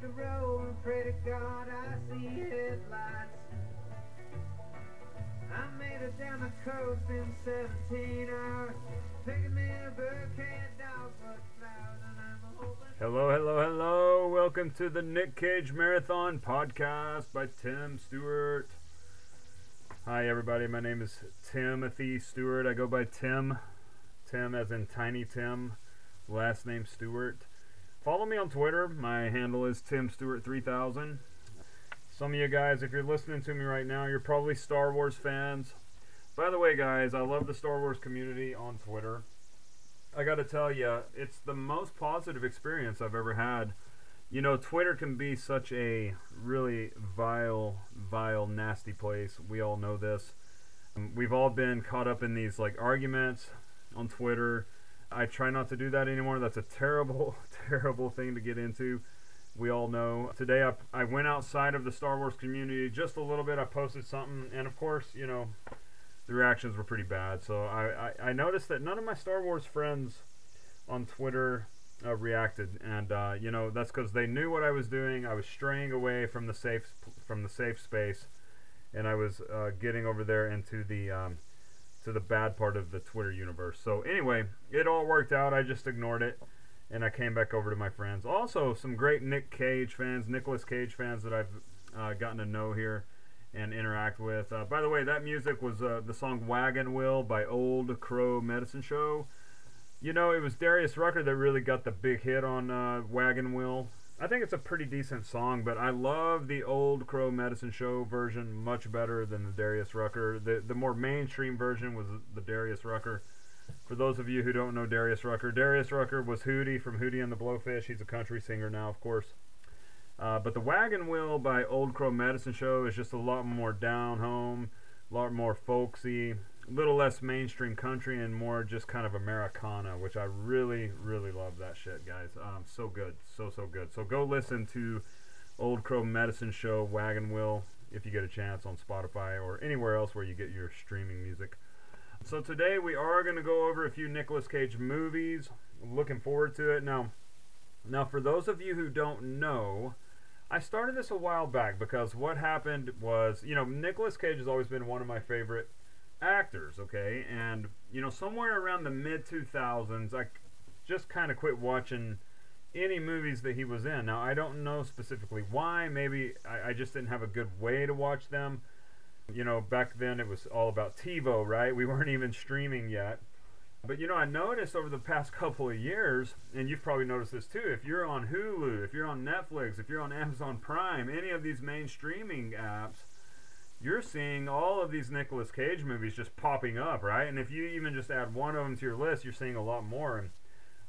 the road and pray to God I see headlights. I made it down the coast in 17 hours, picking me a bouquet of dogwood flowers, and I'm hoping. Hello, hello, hello. Welcome to the Nick Cage Marathon Podcast by Tim Stewart. Hi, everybody. My name is Timothy Stewart. I go by Tim. Tim, as in Tiny Tim. Last name Stewart. Follow me on Twitter. My handle is Tim Stewart 3000 Some of you guys, if you're listening to me right now, you're probably Star Wars fans. By the way, guys, I love the Star Wars community on Twitter. I got to tell you, it's the most positive experience I've ever had. You know, Twitter can be such a really vile, vile, nasty place. We all know this. We've all been caught up in these like arguments on Twitter. I try not to do that anymore. That's a terrible, terrible thing to get into. We all know. Today I, I went outside of the Star Wars community just a little bit. I posted something, and of course, you know, the reactions were pretty bad. So I, I, I noticed that none of my Star Wars friends on Twitter uh, reacted, and uh, you know that's because they knew what I was doing. I was straying away from the safe from the safe space, and I was uh, getting over there into the um, to the bad part of the Twitter universe. So anyway, it all worked out. I just ignored it, and I came back over to my friends. Also, some great Nick Cage fans, Nicolas Cage fans that I've uh, gotten to know here and interact with. Uh, by the way, that music was uh, the song "Wagon Wheel" by Old Crow Medicine Show. You know, it was Darius Rucker that really got the big hit on uh, Wagon Wheel. I think it's a pretty decent song, but I love the old Crow Medicine Show version much better than the Darius Rucker. The the more mainstream version was the Darius Rucker. For those of you who don't know Darius Rucker, Darius Rucker was Hootie from Hootie and the Blowfish. He's a country singer now, of course. Uh, but the Wagon Wheel by Old Crow Medicine Show is just a lot more down home, a lot more folksy, little less mainstream country, and more just kind of Americana, which I really, really love that shit, guys. Um, so good, so so good. So go listen to Old Crow Medicine Show Wagon Wheel if you get a chance on Spotify or anywhere else where you get your streaming music. So today we are going to go over a few Nicolas Cage movies. Looking forward to it. Now, now for those of you who don't know, I started this a while back because what happened was, you know, Nicolas Cage has always been one of my favorite actors, okay? And, you know, somewhere around the mid 2000s, I just kind of quit watching any movies that he was in. Now, I don't know specifically why. Maybe I, I just didn't have a good way to watch them. You know, back then it was all about TiVo, right? We weren't even streaming yet. But you know, I noticed over the past couple of years, and you've probably noticed this too, if you're on Hulu, if you're on Netflix, if you're on Amazon Prime, any of these main streaming apps, you're seeing all of these Nicolas Cage movies just popping up, right? And if you even just add one of them to your list, you're seeing a lot more. And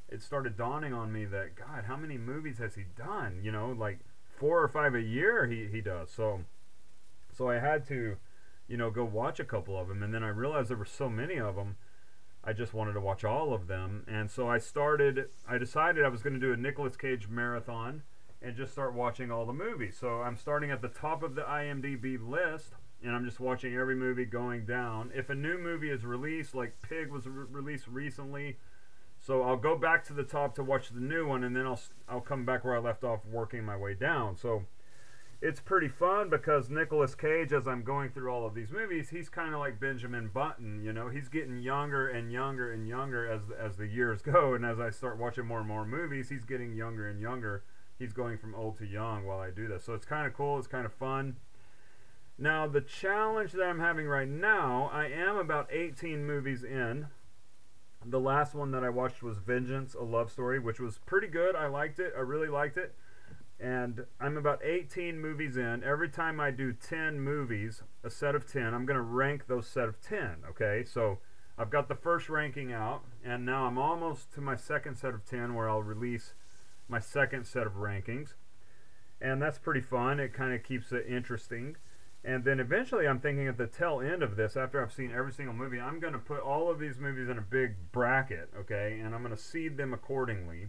it started dawning on me that, God, how many movies has he done? You know, like four or five a year he, he does. So, so I had to, you know, go watch a couple of them. And then I realized there were so many of them. I just wanted to watch all of them. And so I started, I decided I was going to do a Nicolas Cage marathon and just start watching all the movies. So I'm starting at the top of the IMDb list, and I'm just watching every movie going down. If a new movie is released, like Pig was re- released recently, so I'll go back to the top to watch the new one, and then I'll I'll come back where I left off, working my way down. So it's pretty fun because Nicolas Cage, as I'm going through all of these movies, he's kind of like Benjamin Button. You know, he's getting younger and younger and younger as as the years go, and as I start watching more and more movies, he's getting younger and younger he's going from old to young while I do this. So it's kind of cool. It's kind of fun. Now, the challenge that I'm having right now, I am about 18 movies in. The last one that I watched was Vengeance, a love story, which was pretty good. I liked it. I really liked it. And I'm about 18 movies in. Every time I do 10 movies, a set of 10, I'm going to rank those set of 10. Okay? So I've got the first ranking out, and now I'm almost to my second set of 10 where I'll release my second set of rankings. And that's pretty fun. It kind of keeps it interesting. And then eventually, I'm thinking at the tail end of this, after I've seen every single movie, I'm going to put all of these movies in a big bracket, okay? And I'm going to seed them accordingly.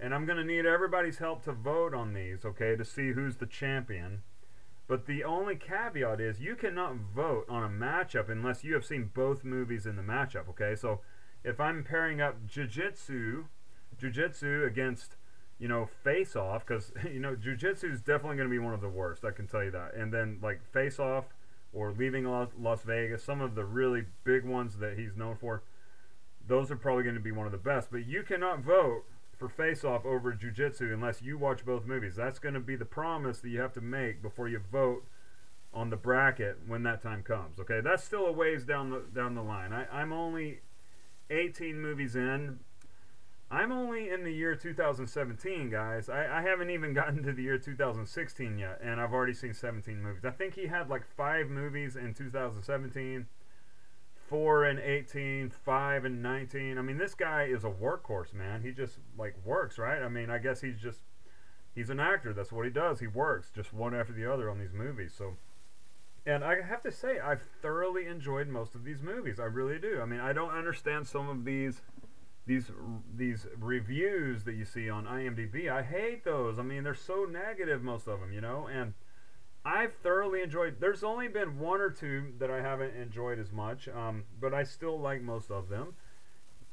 And I'm going to need everybody's help to vote on these, okay, to see who's the champion. But the only caveat is you cannot vote on a matchup unless you have seen both movies in the matchup, okay? So if I'm pairing up Jiu Jitsu, Jiu Jitsu against you know, Face Off, because you know, Jiu Jitsu is definitely going to be one of the worst. I can tell you that. And then like Face Off or Leaving Las, Vegas, some of the really big ones that he's known for, those are probably going to be one of the best. But you cannot vote for Face Off over Jiu Jitsu unless you watch both movies. That's going to be the promise that you have to make before you vote on the bracket when that time comes. Okay, that's still a ways down the down the line. I, I'm only 18 movies in. I'm only in the year 2017, guys. I, I haven't even gotten to the year 2016 yet, and I've already seen 17 movies. I think he had like five movies in 2017, four in 18, five in 19. I mean, this guy is a workhorse, man. He just like works, right? I mean, I guess he's just he's an actor. That's what he does. He works just one after the other on these movies. So, and I have to say, I've thoroughly enjoyed most of these movies. I really do. I mean, I don't understand some of these these these reviews that you see on IMDb. I hate those. I mean, they're so negative most of them, you know, and I've thoroughly enjoyed. There's only been one or two that I haven't enjoyed as much, um, but I still like most of them.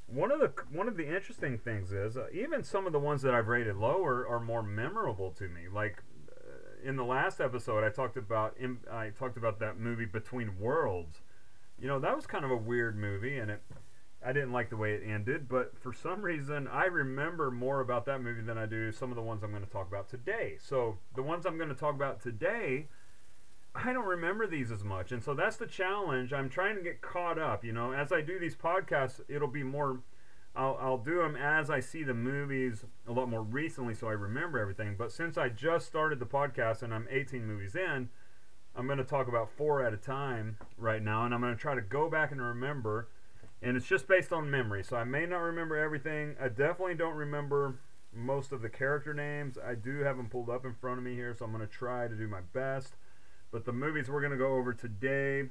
One of the one of the interesting things is uh, even some of the ones that I've rated lower are more memorable to me. Like uh, in the last episode, I talked about I talked about that movie Between Worlds. You know, that was kind of a weird movie, and it I didn't like the way it ended, but for some reason I remember more about that movie than I do some of the ones I'm going to talk about today. So the ones I'm going to talk about today, I don't remember these as much, and so that's the challenge. I'm trying to get caught up. You know, as I do these podcasts, it'll be more. I'll, I'll do them as I see the movies a lot more recently, so I remember everything. But since I just started the podcast and I'm 18 movies in, I'm going to talk about four at a time right now, and I'm going to try to go back and remember and it's just based on memory. So I may not remember everything. I definitely don't remember most of the character names. I do have them pulled up in front of me here, so I'm going to try to do my best. But the movies we're going to go over today,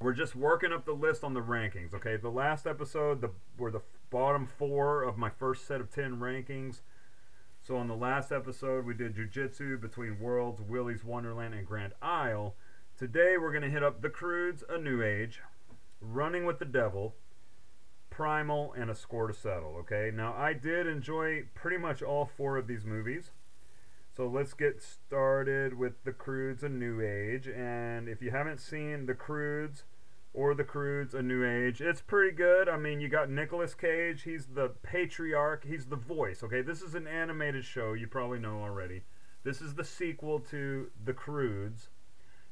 we're just working up the list on the rankings. Okay, the last episode the, were the bottom four of my first set of 10 rankings. So on the last episode, we did Jiu Jitsu, Between Worlds, Willy's Wonderland, and Grand Isle. Today, we're going to hit up The Croods, A New Age, Running with the Devil, Primal, and A Score to Settle. Okay, now I did enjoy pretty much all four of these movies. So let's get started with The Croods, A New Age. And if you haven't seen The Croods or The Croods, A New Age, it's pretty good. I mean, you got Nicolas Cage, he's the patriarch, he's the voice. Okay, this is an animated show, you probably know already. This is the sequel to The Croods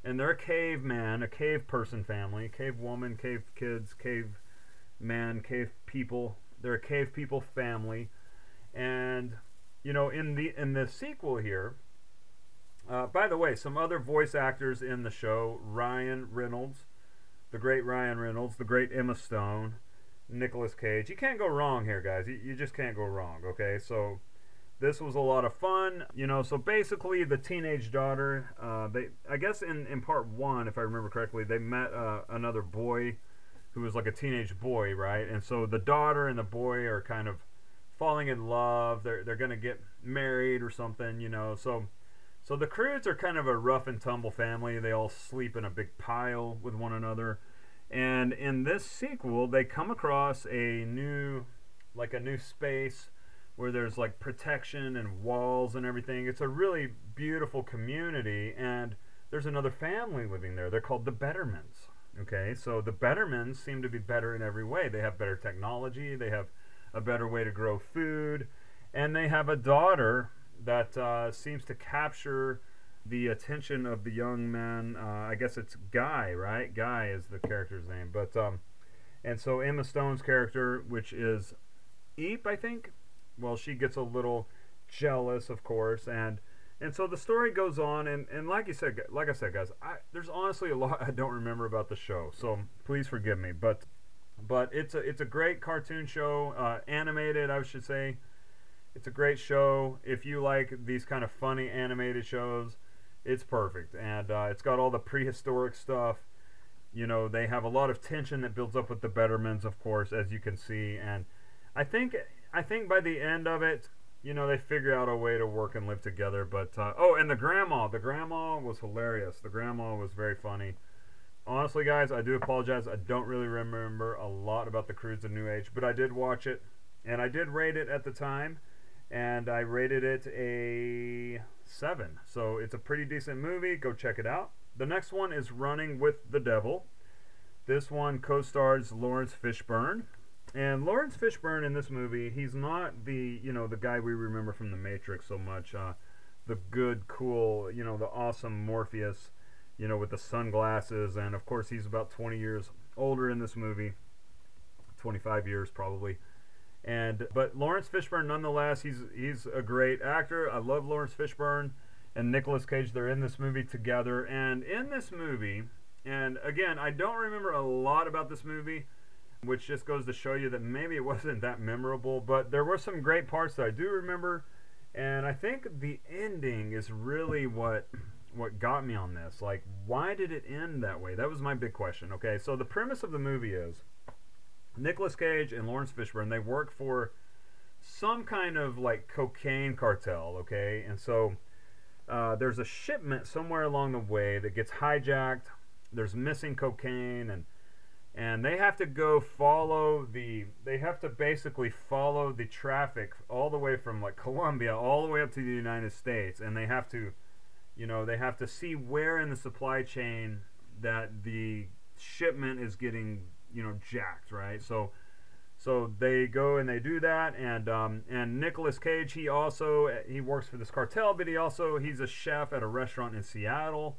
and they're a caveman, a cave person family, cave woman, cave kids, cave man, cave people. They're a cave people family, and you know, in the in the sequel here. Uh, by the way, some other voice actors in the show: Ryan Reynolds, the great Ryan Reynolds, the great Emma Stone, Nicolas Cage. You can't go wrong here, guys. You, you just can't go wrong. Okay, so this was a lot of fun, you know. So basically, the teenage daughter, uh, they, I guess in, in part one, if I remember correctly, they met uh, another boy who was like a teenage boy, right? And so the daughter and the boy are kind of falling in love. They're they're gonna get married or something, you know. So so the Croods are kind of a rough and tumble family. They all sleep in a big pile with one another. And in this sequel, they come across a new, like a new space where there's like protection and walls and everything. It's a really beautiful community, and there's another family living there. They're called the Bettermans. Okay, so the Bettermans seem to be better in every way. They have better technology, they have a better way to grow food, and they have a daughter that uh, seems to capture the attention of the young man. Uh, I guess it's Guy, right? Guy is the character's name, but um, and so Emma Stone's character, which is Eep, I think, well, she gets a little jealous, of course, and and so the story goes on, and, and like you said, like I said, guys, I, there's honestly a lot I don't remember about the show, so please forgive me. But but it's a it's a great cartoon show, uh, animated, I should say. It's a great show. If you like these kind of funny animated shows, it's perfect, and uh, it's got all the prehistoric stuff. You know, they have a lot of tension that builds up with the Bettermans, of course, as you can see, and I think I think by the end of it, you know, they figure out a way to work and live together. But uh, oh, and the grandma, the grandma was hilarious. The grandma was very funny. Honestly, guys, I do apologize. I don't really remember a lot about the Croods of New Age, but I did watch it, and I did rate it at the time. and I rated it a 7. So it's a pretty decent movie. Go check it out. The next one is Running with the Devil. This one co stars Laurence Fishburne. And Laurence Fishburne in this movie, he's not the you know the guy we remember from The Matrix so much. Uh, the good, cool, you know, the awesome Morpheus, you know, with the sunglasses, and of course he's about 20 years older in this movie, 25 years probably. And but Laurence Fishburne, nonetheless, he's he's a great actor. I love Laurence Fishburne and Nicolas Cage. They're in this movie together, and in this movie, and again, I don't remember a lot about this movie which just goes to show you that maybe it wasn't that memorable, but there were some great parts that I do remember, and I think the ending is really what what got me on this. Like, why did it end that way? That was my big question. Okay, so the premise of the movie is Nicolas Cage and Laurence Fishburne they work for some kind of like cocaine cartel. Okay, and so uh, there's a shipment somewhere along the way that gets hijacked. There's missing cocaine and and they have to go follow the they have to basically follow the traffic all the way from like Colombia all the way up to the United States. And they have to you know they have to see where in the supply chain that the shipment is getting you know jacked right? So so they go and they do that. And um, and Nicolas Cage he also he works for this cartel but he also he's a chef at a restaurant in Seattle.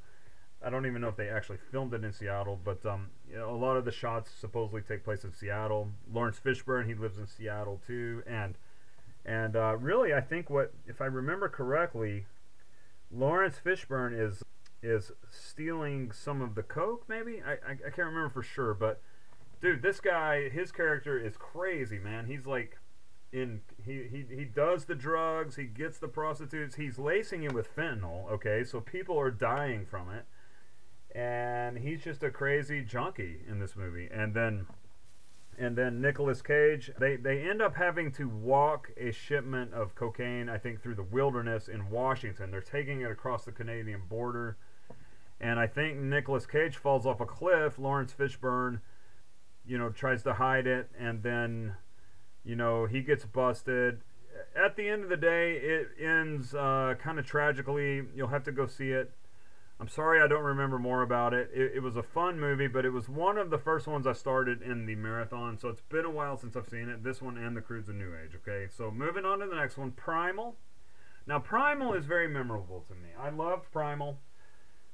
I don't even know if they actually filmed it in Seattle, but um, you know, a lot of the shots supposedly take place in Seattle. Laurence Fishburne, he lives in Seattle too, and and uh, really, I think what, if I remember correctly, Laurence Fishburne is is stealing some of the coke. Maybe I, I, I can't remember for sure, but dude, this guy, his character is crazy, man. He's like in he, he he does the drugs, he gets the prostitutes, he's lacing it with fentanyl. Okay, so people are dying from it and he's just a crazy junkie in this movie. And then and then Nicolas Cage, they they end up having to walk a shipment of cocaine, I think, through the wilderness in Washington. They're taking it across the Canadian border, and I think Nicolas Cage falls off a cliff. Laurence Fishburne, you know, tries to hide it, and then, you know, he gets busted. At the end of the day, it ends uh, kind of tragically. You'll have to go see it. I'm sorry I don't remember more about it. it. it. was a fun movie, but it was one of the first ones I started in the marathon, so it's been a while since I've seen it. This one and The Croods of New Age, okay? So moving on to the next one, Primal. Now, Primal is very memorable to me. I loved Primal.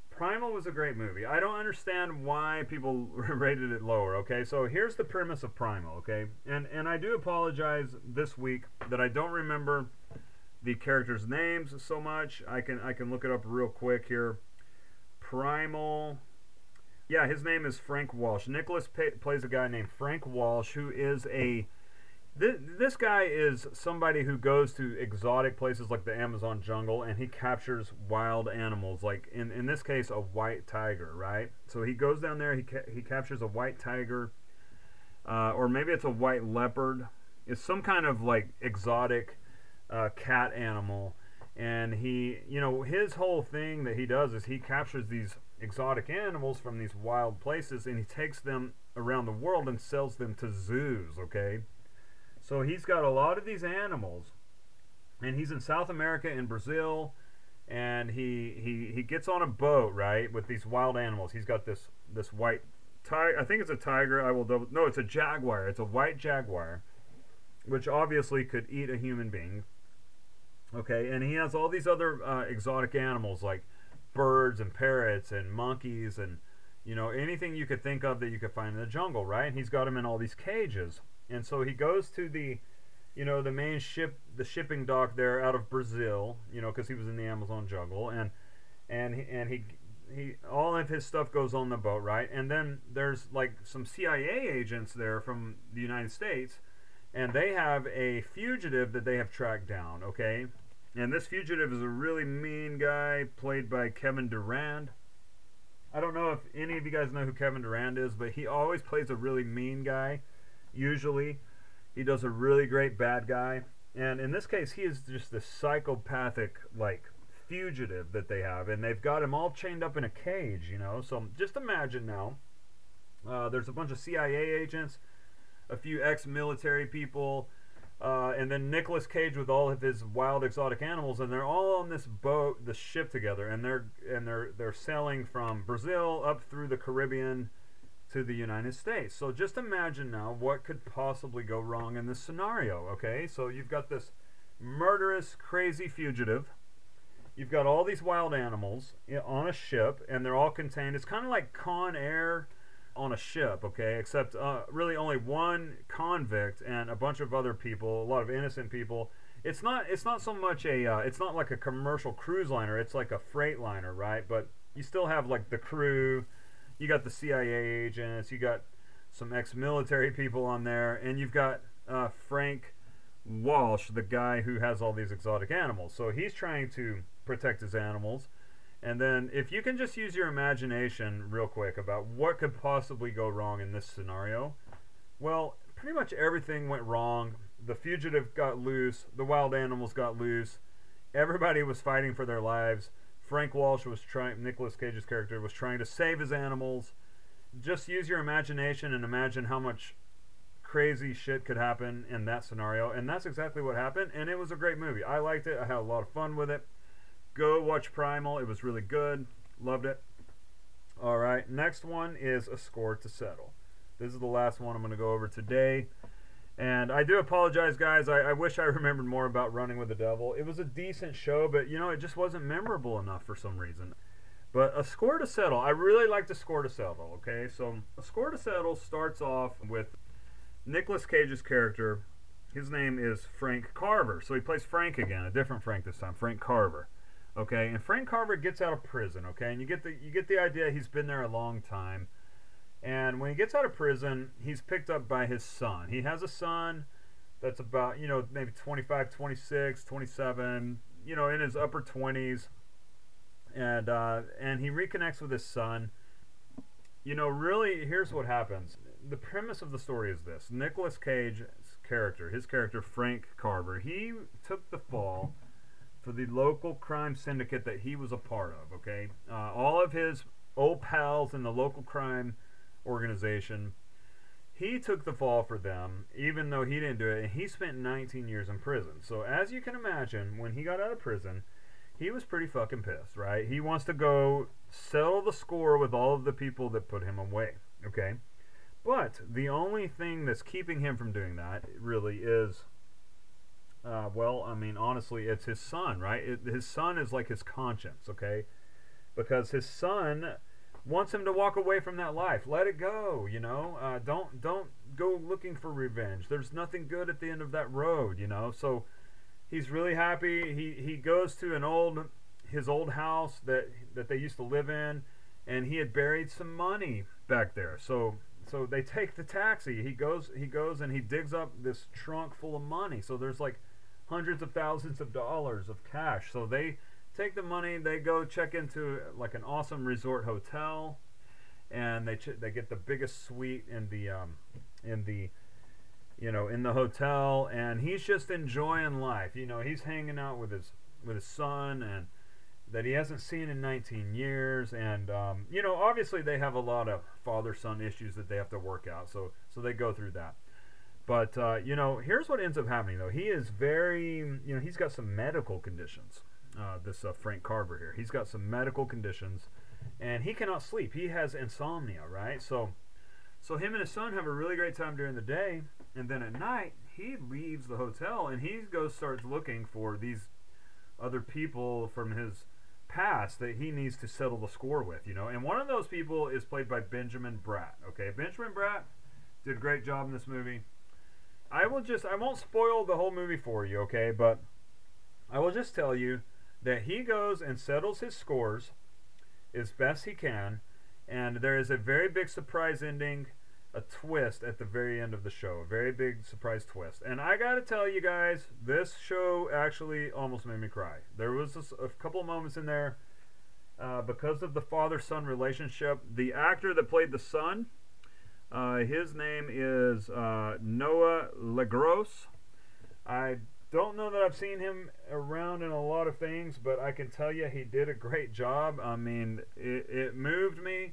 Primal was a great movie. I don't understand why people rated it lower, okay? So here's the premise of Primal, okay? And and I do apologize this week that I don't remember the characters' names so much. I can I can look it up real quick here. Primal. Yeah, his name is Frank Walsh. Nicholas pa- plays a guy named Frank Walsh who is a. This, this guy is somebody who goes to exotic places like the Amazon jungle and he captures wild animals, like in, in this case, a white tiger, right? So he goes down there, he, ca- he captures a white tiger, uh, or maybe it's a white leopard. It's some kind of like exotic uh, cat animal and he you know his whole thing that he does is he captures these exotic animals from these wild places and he takes them around the world and sells them to zoos okay? So he's got a lot of these animals and he's in south america in brazil and he he he gets on a boat right with these wild animals. He's got this this white tiger i think it's a tiger i will double no it's a jaguar it's a white jaguar which obviously could eat a human being Okay, and he has all these other uh, exotic animals like birds and parrots and monkeys and you know anything you could think of that you could find in the jungle, right? And he's got them in all these cages. And so he goes to the you know the main ship the shipping dock there out of Brazil, you know, because he was in the Amazon jungle and and and he he all of his stuff goes on the boat, right? And then there's like some CIA agents there from the United States and they have a fugitive that they have tracked down, okay? And this fugitive is a really mean guy played by Kevin Durand. I don't know if any of you guys know who Kevin Durand is, but he always plays a really mean guy. Usually, he does a really great bad guy. And in this case, he is just the psychopathic, like, fugitive that they have. And they've got him all chained up in a cage, you know? So just imagine now uh, there's a bunch of CIA agents, a few ex military people, Uh, and then Nicolas Cage with all of his wild exotic animals, and they're all on this boat, the ship together, and they're and they're they're sailing from Brazil up through the Caribbean to the United States. So just imagine now what could possibly go wrong in this scenario. Okay, so you've got this murderous, crazy fugitive. You've got all these wild animals on a ship, and they're all contained. It's kind of like Con Air on a ship, okay? Except uh, really only one convict and a bunch of other people, a lot of innocent people. It's not. It's not so much a. Uh, it's not like a commercial cruise liner. It's like a freight liner, right? But you still have like the crew. You got the CIA agents. You got some ex-military people on there, and you've got uh, Frank Walsh, the guy who has all these exotic animals. So he's trying to protect his animals. And then, if you can just use your imagination real quick about what could possibly go wrong in this scenario, well, pretty much everything went wrong. The fugitive got loose, the wild animals got loose, everybody was fighting for their lives. Frank Walsh was trying, Nicolas Cage's character was trying to save his animals. Just use your imagination and imagine how much crazy shit could happen in that scenario. And that's exactly what happened. And it was a great movie. I liked it, I had a lot of fun with it. Go watch Primal. It was really good. Loved it. All right. Next one is A Score to Settle. This is the last one I'm going to go over today. And I do apologize, guys. I, I wish I remembered more about Running with the Devil. It was a decent show, but you know, it just wasn't memorable enough for some reason. But A Score to Settle, I really like A Score to Settle, okay? So, A Score to Settle starts off with Nicolas Cage's character. His name is Frank Carver. So he plays Frank again, a different Frank this time, Frank Carver. Okay, and Frank Carver gets out of prison, okay? And you get the you get the idea he's been there a long time. And when he gets out of prison, he's picked up by his son. He has a son that's about, you know, maybe 25, 26, 27, you know, in his upper 20s. And uh, and he reconnects with his son. You know, really, here's what happens. The premise of the story is this: Nicolas Cage's character, his character Frank Carver, he took the fall for the local crime syndicate that he was a part of. Okay, uh, all of his old pals in the local crime organization, he took the fall for them, even though he didn't do it, and he spent 19 years in prison. So as you can imagine, when he got out of prison, he was pretty fucking pissed, right? He wants to go settle the score with all of the people that put him away. Okay. But the only thing that's keeping him from doing that really is uh, well, I mean, honestly, it's his son, right? It, his son is like his conscience, okay? Because his son wants him to walk away from that life. Let it go, you know. Uh, don't don't go looking for revenge. There's nothing good at the end of that road, you know. So he's really happy. He he goes to an old his old house that that they used to live in, and he had buried some money back there. So so they take the taxi. He goes he goes and he digs up this trunk full of money. So there's like hundreds of thousands of dollars of cash. So they take the money, they go check into like an awesome resort hotel, and they ch- they get the biggest suite in the um, in the you know in the hotel, and he's just enjoying life. You know, he's hanging out with his with his son and that he hasn't seen in 19 years and um, you know obviously they have a lot of father son issues that they have to work out so so they go through that but uh, you know here's what ends up happening though he is very you know he's got some medical conditions uh, this uh, frank carver here he's got some medical conditions and he cannot sleep he has insomnia right so so him and his son have a really great time during the day and then at night he leaves the hotel and he goes starts looking for these other people from his past that he needs to settle the score with, you know. And one of those people is played by Benjamin Bratt. Okay, Benjamin Bratt did a great job in this movie. I will just I won't spoil the whole movie for you, okay, but I will just tell you that he goes and settles his scores as best he can, and there is a very big surprise ending, a twist at the very end of the show, a very big surprise twist. And I got to tell you guys, this show actually almost made me cry. There was a couple of moments in there uh, because of the father-son relationship. The actor that played the son, uh, his name is uh, Noah Le Gros. I don't know that I've seen him around in a lot of things, but I can tell you he did a great job. I mean, it, it moved me.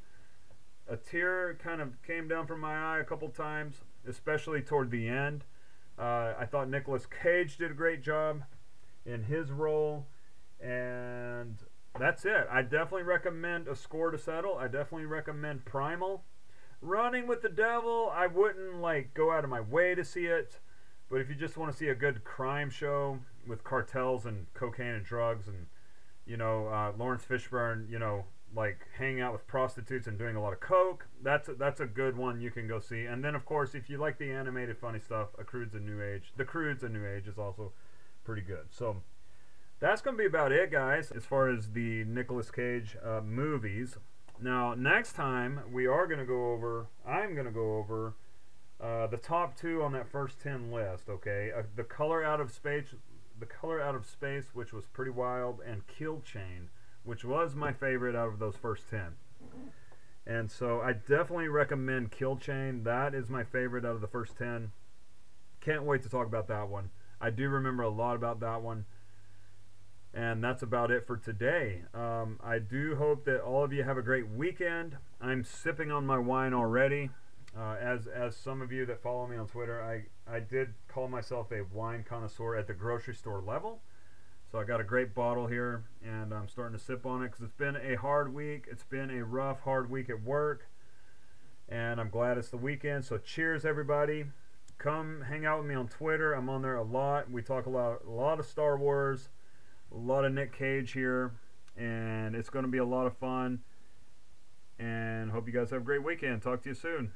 A tear kind of came down from my eye a couple times, especially toward the end. Uh, I thought Nicolas Cage did a great job in his role, and that's it. I definitely recommend A Score to Settle. I definitely recommend Primal. Running with the Devil, I wouldn't like go out of my way to see it, but if you just want to see a good crime show with cartels and cocaine and drugs and you know uh, Laurence Fishburne, you know like hanging out with prostitutes and doing a lot of coke. That's a, that's a good one you can go see. And then of course, if you like the animated funny stuff, A Croods a New Age. The Croods a New Age is also pretty good. So that's going to be about it, guys, as far as the Nicolas Cage uh, movies. Now, next time we are going to go over. I'm going to go over. Uh, the top two on that first 10 list, okay? Uh, the Color Out of Space, The Color Out of Space, which was pretty wild, and Kill Chain, which was my favorite out of those first 10. And so I definitely recommend Kill Chain. That is my favorite out of the first 10. Can't wait to talk about that one. I do remember a lot about that one. And that's about it for today. Um, I do hope that all of you have a great weekend. I'm sipping on my wine already. Uh, as as some of you that follow me on Twitter, I, I did call myself a wine connoisseur at the grocery store level. So I got a great bottle here, and I'm starting to sip on it because it's been a hard week. It's been a rough, hard week at work, and I'm glad it's the weekend. So cheers, everybody! Come hang out with me on Twitter. I'm on there a lot. We talk a lot, a lot of Star Wars, a lot of Nick Cage here, and it's going to be a lot of fun. And hope you guys have a great weekend. Talk to you soon.